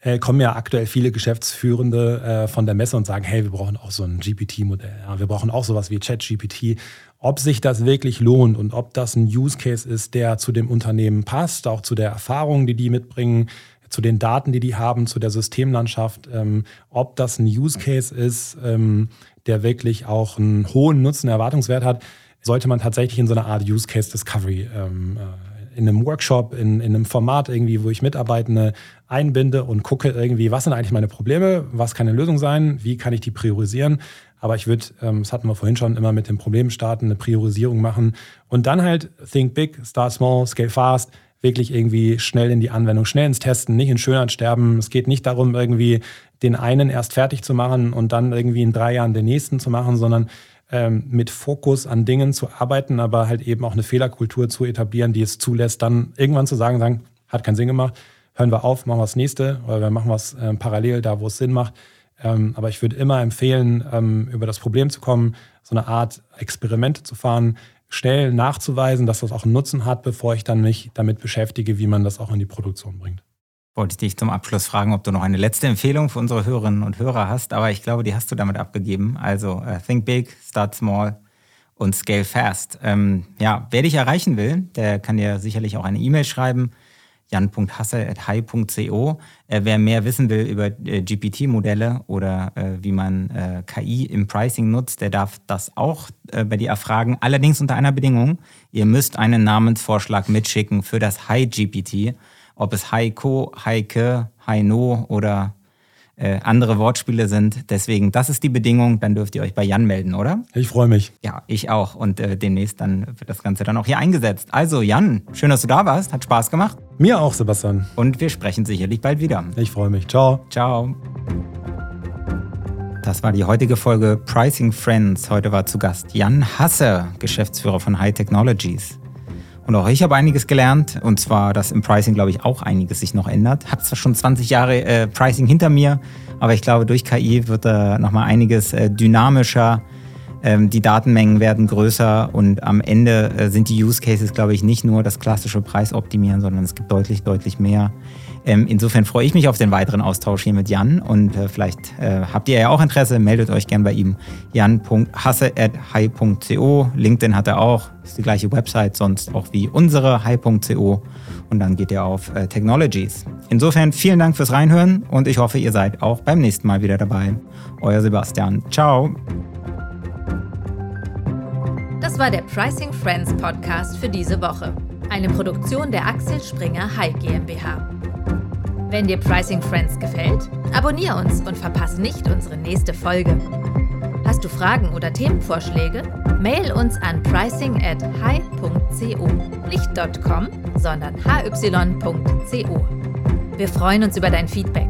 äh, kommen ja aktuell viele Geschäftsführende äh, von der Messe und sagen, hey, wir brauchen auch so ein GPT-Modell. Ja, wir brauchen auch sowas wie ChatGPT. Ob sich das wirklich lohnt und ob das ein Use Case ist, der zu dem Unternehmen passt, auch zu der Erfahrung, die die mitbringen, zu den Daten, die die haben, zu der Systemlandschaft, ähm, ob das ein Use Case ist, ähm, der wirklich auch einen hohen Nutzen-Erwartungswert hat, sollte man tatsächlich in so einer Art Use Case Discovery ähm, äh, in einem Workshop, in, in einem Format irgendwie, wo ich Mitarbeitende einbinde und gucke irgendwie, was sind eigentlich meine Probleme, was kann eine Lösung sein, wie kann ich die priorisieren. Aber ich würde, ähm, das hatten wir vorhin schon, immer mit dem Problem starten, eine Priorisierung machen und dann halt think big, start small, scale fast, wirklich irgendwie schnell in die Anwendung, schnell ins Testen, nicht in Schönheit sterben. Es geht nicht darum, irgendwie den einen erst fertig zu machen und dann irgendwie in drei Jahren den nächsten zu machen, sondern ähm, mit Fokus an Dingen zu arbeiten, aber halt eben auch eine Fehlerkultur zu etablieren, die es zulässt, dann irgendwann zu sagen, sagen, hat keinen Sinn gemacht, hören wir auf, machen wir das nächste oder wir machen was äh, parallel da, wo es Sinn macht. Ähm, aber ich würde immer empfehlen, ähm, über das Problem zu kommen, so eine Art Experimente zu fahren, schnell nachzuweisen, dass das auch einen Nutzen hat, bevor ich dann mich damit beschäftige, wie man das auch in die Produktion bringt wollte ich dich zum Abschluss fragen, ob du noch eine letzte Empfehlung für unsere Hörerinnen und Hörer hast, aber ich glaube, die hast du damit abgegeben. Also uh, think big, start small und scale fast. Ähm, ja, wer dich erreichen will, der kann dir sicherlich auch eine E-Mail schreiben, jan.hasse.hi.co. Äh, wer mehr wissen will über äh, GPT-Modelle oder wie man KI im Pricing nutzt, der darf das auch bei dir erfragen. Allerdings unter einer Bedingung, ihr müsst einen Namensvorschlag mitschicken für das High GPT ob es Heiko, Heike, Heino oder äh, andere Wortspiele sind. Deswegen, das ist die Bedingung. Dann dürft ihr euch bei Jan melden, oder? Ich freue mich. Ja, ich auch. Und äh, demnächst dann wird das Ganze dann auch hier eingesetzt. Also, Jan, schön, dass du da warst. Hat Spaß gemacht. Mir auch, Sebastian. Und wir sprechen sicherlich bald wieder. Ich freue mich. Ciao. Ciao. Das war die heutige Folge Pricing Friends. Heute war zu Gast Jan Hasse, Geschäftsführer von High Technologies. Und auch ich habe einiges gelernt. Und zwar, dass im Pricing, glaube ich, auch einiges sich noch ändert. Habe zwar schon 20 Jahre äh, Pricing hinter mir, aber ich glaube, durch KI wird da nochmal einiges äh, dynamischer. Ähm, die Datenmengen werden größer und am Ende äh, sind die Use Cases, glaube ich, nicht nur das klassische Preisoptimieren, sondern es gibt deutlich, deutlich mehr. Ähm, insofern freue ich mich auf den weiteren Austausch hier mit Jan und äh, vielleicht äh, habt ihr ja auch Interesse, meldet euch gern bei ihm. jan.hasse.hi.co. LinkedIn hat er auch, ist die gleiche Website, sonst auch wie unsere hi.co und dann geht ihr auf äh, Technologies. Insofern vielen Dank fürs Reinhören und ich hoffe, ihr seid auch beim nächsten Mal wieder dabei. Euer Sebastian. Ciao. Das war der Pricing Friends Podcast für diese Woche. Eine Produktion der Axel Springer High GmbH. Wenn dir Pricing Friends gefällt, abonniere uns und verpasse nicht unsere nächste Folge. Hast du Fragen oder Themenvorschläge? Mail uns an pricing at hi.co. Nicht .com, sondern hy.co. Wir freuen uns über dein Feedback.